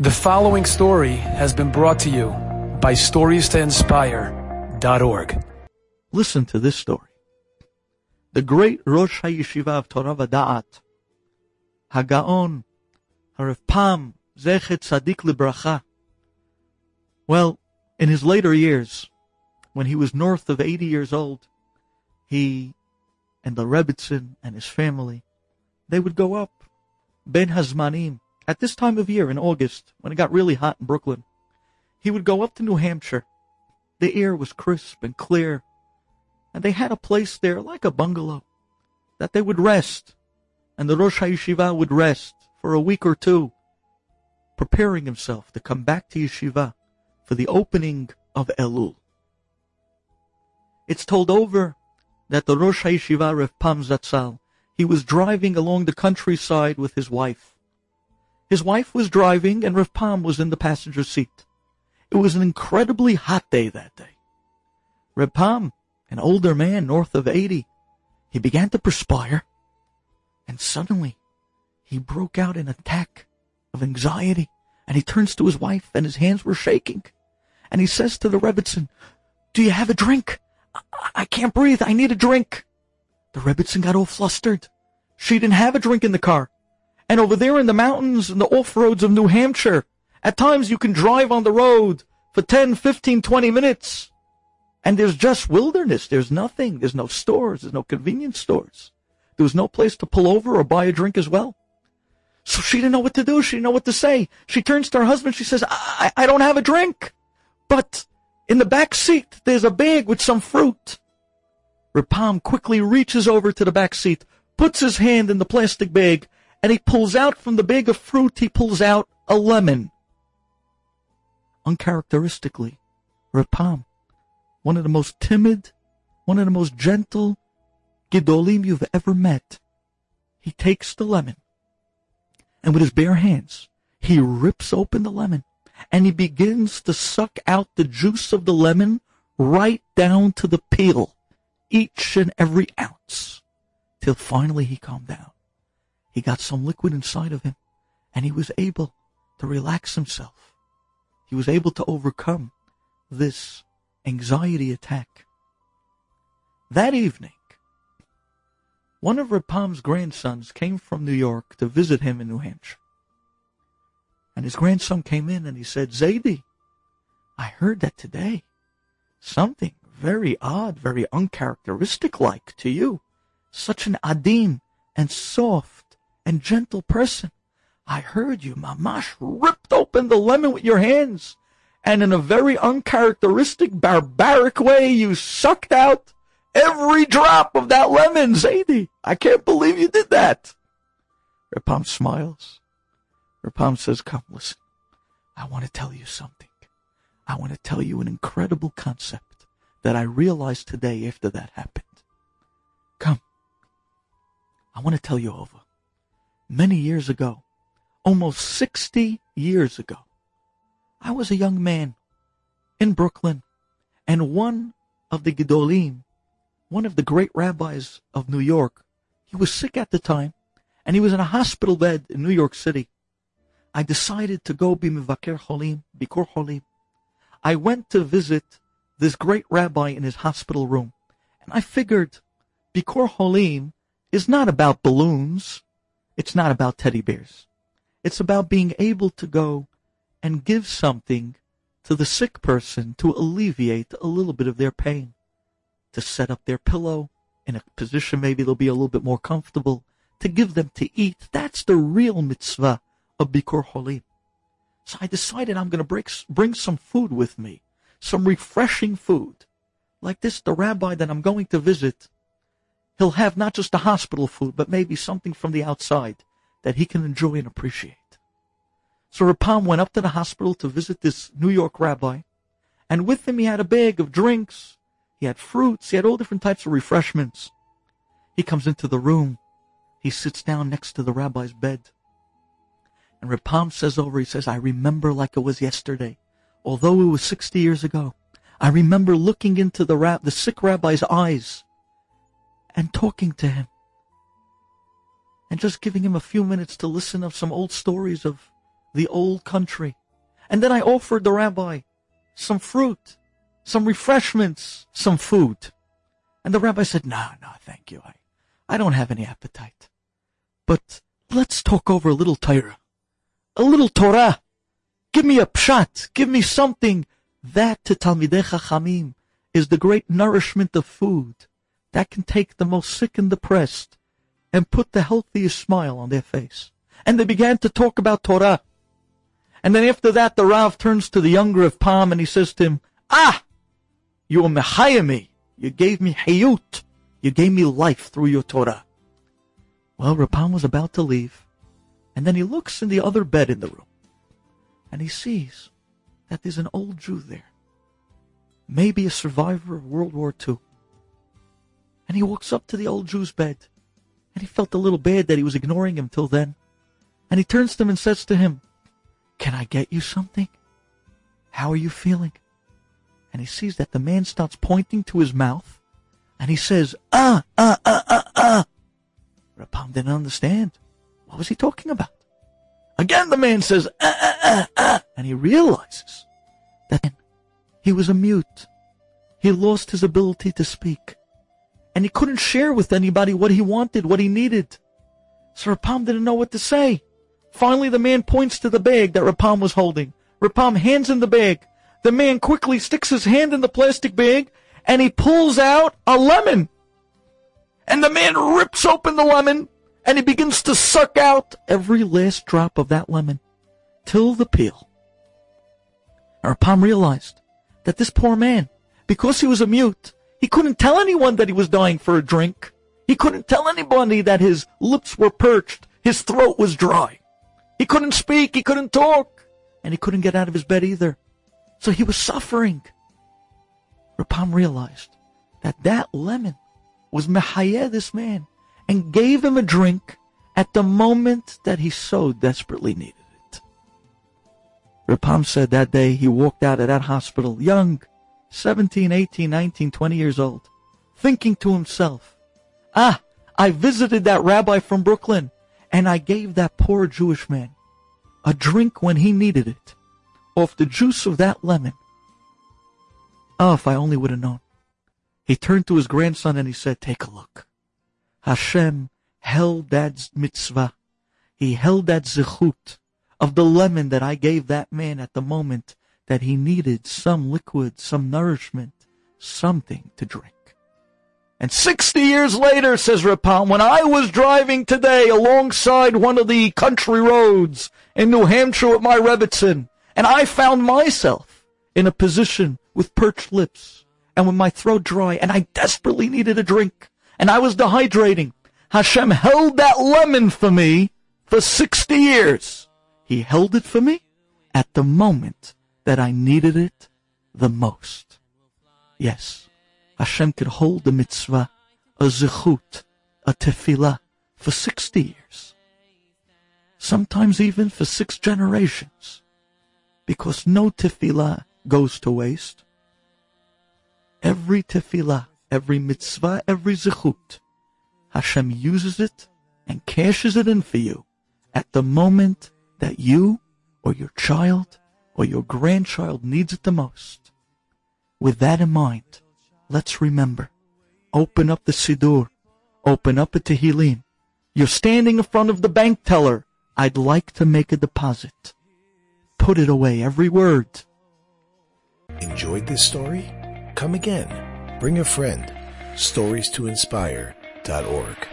The following story has been brought to you by StoriesToInspire.org. Listen to this story. The great Rosh HaYeshiva of Torah V'Da'at, Hagaon, Harav Pam, Zecher Tzadik Libracha. Well, in his later years, when he was north of 80 years old, he and the Rebbitzin and his family, they would go up, Ben Hazmanim, at this time of year in August, when it got really hot in Brooklyn, he would go up to New Hampshire. The air was crisp and clear, and they had a place there like a bungalow that they would rest, and the Rosh HaYeshiva would rest for a week or two, preparing himself to come back to Yeshiva for the opening of Elul. It's told over that the Rosh HaYeshiva Rev Pam Zatzal, he was driving along the countryside with his wife. His wife was driving and Rav Pam was in the passenger seat. It was an incredibly hot day that day. Rav Pam, an older man north of 80, he began to perspire and suddenly he broke out in an attack of anxiety and he turns to his wife and his hands were shaking and he says to the Rebbitzin, do you have a drink? I, I can't breathe. I need a drink. The Rebbitzin got all flustered. She didn't have a drink in the car. And over there in the mountains and the off-roads of New Hampshire, at times you can drive on the road for 10, 15, 20 minutes. And there's just wilderness. There's nothing. There's no stores. There's no convenience stores. There was no place to pull over or buy a drink as well. So she didn't know what to do. She didn't know what to say. She turns to her husband. She says, I, I don't have a drink. But in the back seat, there's a bag with some fruit. Rav Pam quickly reaches over to the back seat, puts his hand in the plastic bag, and he pulls out from the bag of fruit, he pulls out a lemon. Uncharacteristically, Rav Pam, one of the most timid, one of the most gentle Gedolim you've ever met, he takes the lemon, and with his bare hands, he rips open the lemon, and he begins to suck out the juice of the lemon right down to the peel, each and every ounce, till finally he calmed down. He got some liquid inside of him and he was able to relax himself. He was able to overcome this anxiety attack. That evening, one of Reb Pam's grandsons came from New York to visit him in New Hampshire. And his grandson came in and he said, Zaidi, I heard that today something very odd, very uncharacteristic like to you. Such an adim and soft and gentle person. I heard you, Mamash, ripped open the lemon with your hands, and in a very uncharacteristic, barbaric way, you sucked out every drop of that lemon, Zaidi. I can't believe you did that. Rav Pam smiles. Rav Pam says, come listen. I want to tell you something. I want to tell you an incredible concept that I realized today after that happened. Come. I want to tell you over many years ago, almost 60 years ago, I was a young man in Brooklyn, and one of the Gedolim, one of the great rabbis of New York, he was sick at the time, and he was in a hospital bed in New York City. I decided to go be Mivaker Holim, Bikur Holim. I went to visit this great rabbi in his hospital room, and I figured Bikur Holim is not about balloons it's not about teddy bears. It's about being able to go and give something to the sick person to alleviate a little bit of their pain, to set up their pillow in a position maybe they'll be a little bit more comfortable, to give them to eat. That's the real mitzvah of Bikur Holim. So I decided I'm going to bring, bring some food with me, some refreshing food. Like this, the rabbi that I'm going to visit, he'll have not just the hospital food, but maybe something from the outside that he can enjoy and appreciate. So Rav Pam went up to the hospital to visit this New York rabbi, and with him he had a bag of drinks, he had fruits, he had all different types of refreshments. He comes into the room, he sits down next to the rabbi's bed, and Rav Pam says over, he says, I remember like it was yesterday, although it was 60 years ago. I remember looking into the, rab- the sick rabbi's eyes and talking to him and just giving him a few minutes to listen of some old stories of, the old country. And then I offered the rabbi some fruit, some refreshments, some food. And the rabbi said, no, no, thank you. I, I don't have any appetite. But let's talk over a little Torah. A little Torah. Give me a pshat. Give me something. That to Talmidei Chachamim is the great nourishment of food that can take the most sick and depressed and put the healthiest smile on their face. And they began to talk about Torah. And then after that, the Rav turns to the younger Rav Pam and he says to him, Ah! You were Mechayah You gave me Hayut. You gave me life through your Torah. Well, Rav Pam was about to leave, and then he looks in the other bed in the room, and he sees that there's an old Jew there, maybe a survivor of World War II. And he walks up to the old Jew's bed, and he felt a little bad that he was ignoring him till then. And he turns to him and says to him, Can I get you something? How are you feeling? And he sees that the man starts pointing to his mouth, and he says, Ah, ah, ah, ah, ah. Rav Pam didn't understand. What was he talking about? Again, the man says, ah, ah, ah, ah, and he realizes that he was a mute. He lost his ability to speak and he couldn't share with anybody what he wanted, what he needed. So Rav Pam didn't know what to say. Finally, the man points to the bag that Rav Pam was holding. Rav Pam hands in the bag. The man quickly sticks his hand in the plastic bag and he pulls out a lemon. And the man rips open the lemon and he begins to suck out every last drop of that lemon till the peel. Rav Pam realized that this poor man, because he was a mute, he couldn't tell anyone that he was dying for a drink. He couldn't tell anybody that his lips were perched, his throat was dry. He couldn't speak, he couldn't talk, and he couldn't get out of his bed either. So he was suffering. Rav Pam realized that that lemon was Mehayeh, this man, and gave him a drink at the moment that he so desperately needed it. Rav Pam said that day he walked out of that hospital young, 17, 18, 19, 20 years old, thinking to himself, ah, I visited that rabbi from Brooklyn and I gave that poor Jewish man a drink when he needed it off the juice of that lemon. Oh, if I only would have known. He turned to his grandson and he said, take a look. Hashem held that mitzvah. He held that zechut of the lemon that I gave that man at the moment that he needed some liquid, some nourishment, something to drink. And 60 years later, says Rav Pam, when I was driving today alongside one of the country roads in New Hampshire with my Rebbitzin, and I found myself in a position with perched lips and with my throat dry, and I desperately needed a drink, and I was dehydrating. Hashem held that lemon for me for 60 years. He held it for me at the moment that I needed it the most. Yes, Hashem could hold the mitzvah, a zechut, a tefillah, for 60 years. Sometimes even for six generations. Because no tefillah goes to waste. Every tefillah, every mitzvah, every zechut, Hashem uses it and cashes it in for you at the moment that you or your child or your grandchild needs it the most. With that in mind, let's remember, open up the Siddur, open up a Tehillim. You're standing in front of the bank teller. I'd like to make a deposit. Put it away, every word. Enjoyed this story? Come again. Bring a friend. Stories to inspire.org.